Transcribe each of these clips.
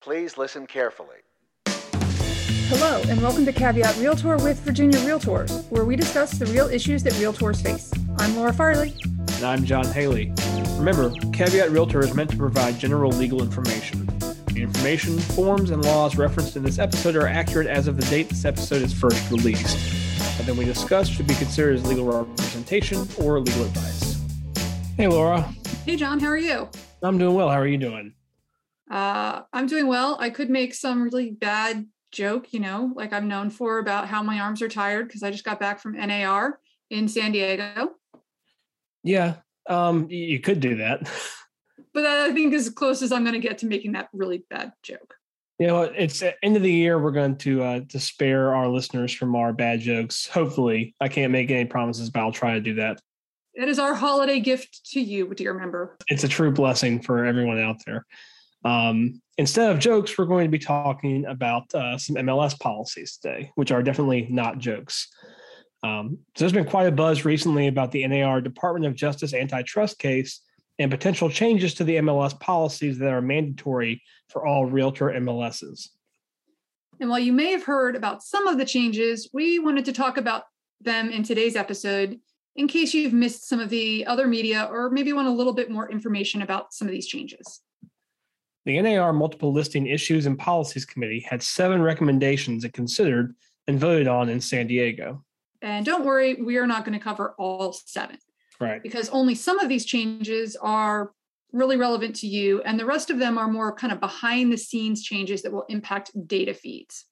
Please listen carefully. Hello, and welcome to Caveat Realtor with Virginia Realtors, where we discuss the real issues that realtors face. I'm Laura Farley. And I'm John Haley. Remember, Caveat Realtor is meant to provide general legal information. The information, forms, and laws referenced in this episode are accurate as of the date this episode is first released. Nothing we discuss should be considered as legal representation or legal advice. Hey, Laura. Hey, John, how are you? I'm doing well. How are you doing? Uh, I'm doing well. I could make some really bad joke, you know, like I'm known for about how my arms are tired because I just got back from NAR in San Diego. Yeah, um, you could do that. but I think as close as I'm going to get to making that really bad joke. You know, it's end of the year. We're going to uh, to spare our listeners from our bad jokes. Hopefully, I can't make any promises, but I'll try to do that. It is our holiday gift to you, dear member. It's a true blessing for everyone out there. Um, instead of jokes, we're going to be talking about uh, some MLS policies today, which are definitely not jokes. Um, so there's been quite a buzz recently about the NAR Department of Justice antitrust case and potential changes to the MLS policies that are mandatory for all realtor MLSs. And while you may have heard about some of the changes, we wanted to talk about them in today's episode in case you've missed some of the other media or maybe want a little bit more information about some of these changes. The NAR Multiple Listing Issues and Policies Committee had seven recommendations it considered and voted on in San Diego. And don't worry, we are not going to cover all seven. Right. Because only some of these changes are really relevant to you, and the rest of them are more kind of behind the scenes changes that will impact data feeds.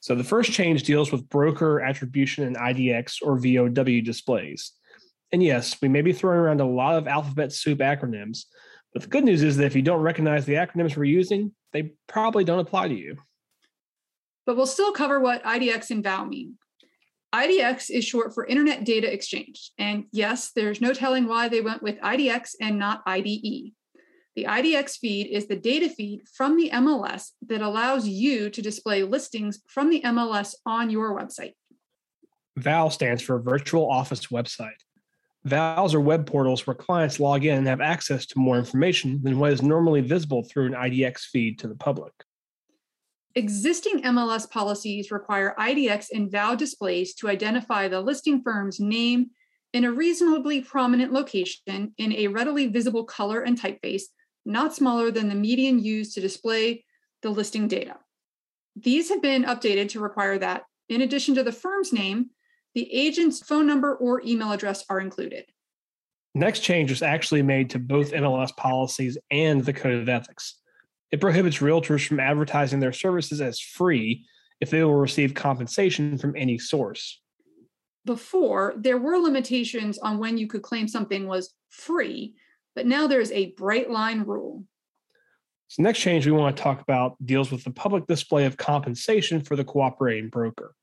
So the first change deals with broker attribution and IDX or VOW displays. And yes, we may be throwing around a lot of alphabet soup acronyms, but the good news is that if you don't recognize the acronyms we're using, they probably don't apply to you. But we'll still cover what IDX and VOW mean. IDX is short for Internet Data Exchange. And yes, there's no telling why they went with IDX and not IDE. The IDX feed is the data feed from the MLS that allows you to display listings from the MLS on your website. VOW stands for Virtual Office Website. VOWs are web portals where clients log in and have access to more information than what is normally visible through an IDX feed to the public. Existing MLS policies require IDX and VOW displays to identify the listing firm's name in a reasonably prominent location in a readily visible color and typeface, not smaller than the median used to display the listing data. These have been updated to require that, in addition to the firm's name, the agent's phone number or email address are included. Next change was actually made to both MLS policies and the Code of Ethics. It prohibits realtors from advertising their services as free if they will receive compensation from any source. Before, there were limitations on when you could claim something was free, but now there's a bright line rule. So, next change we want to talk about deals with the public display of compensation for the cooperating broker.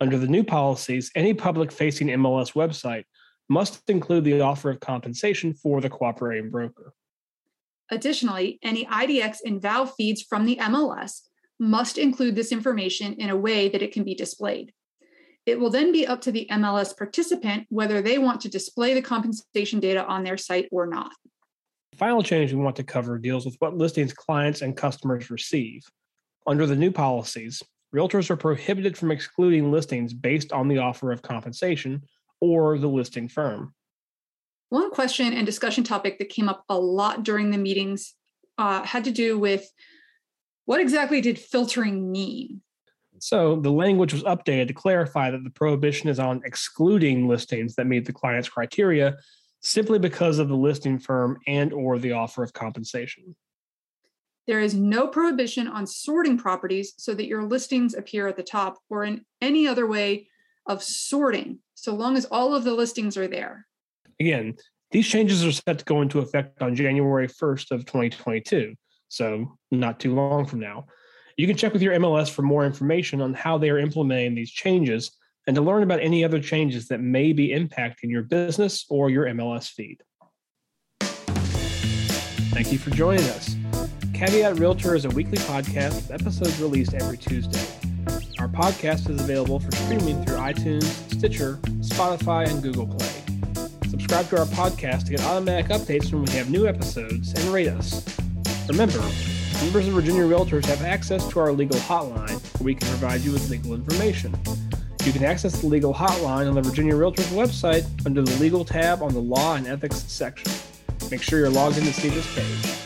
Under the new policies, any public facing MLS website must include the offer of compensation for the cooperating broker. Additionally, any IDX and VOW feeds from the MLS must include this information in a way that it can be displayed. It will then be up to the MLS participant whether they want to display the compensation data on their site or not. The final change we want to cover deals with what listings clients and customers receive. Under the new policies, realtors are prohibited from excluding listings based on the offer of compensation or the listing firm. One question and discussion topic that came up a lot during the meetings uh, had to do with what exactly did filtering mean? So the language was updated to clarify that the prohibition is on excluding listings that meet the client's criteria simply because of the listing firm and or the offer of compensation. There is no prohibition on sorting properties so that your listings appear at the top or in any other way of sorting, so long as all of the listings are there. Again, these changes are set to go into effect on January 1st of 2022, so not too long from now. You can check with your MLS for more information on how they are implementing these changes and to learn about any other changes that may be impacting your business or your MLS feed. Thank you for joining us. Caveat Realtor is a weekly podcast with episodes released every Tuesday. Our podcast is available for streaming through iTunes, Stitcher, Spotify, and Google Play. Subscribe to our podcast to get automatic updates when we have new episodes and rate us. Remember, Members of Virginia Realtors have access to our legal hotline where we can provide you with legal information. You can access the legal hotline on the Virginia Realtors website under the Legal tab on the Law and Ethics section. Make sure you're logged in to see this page.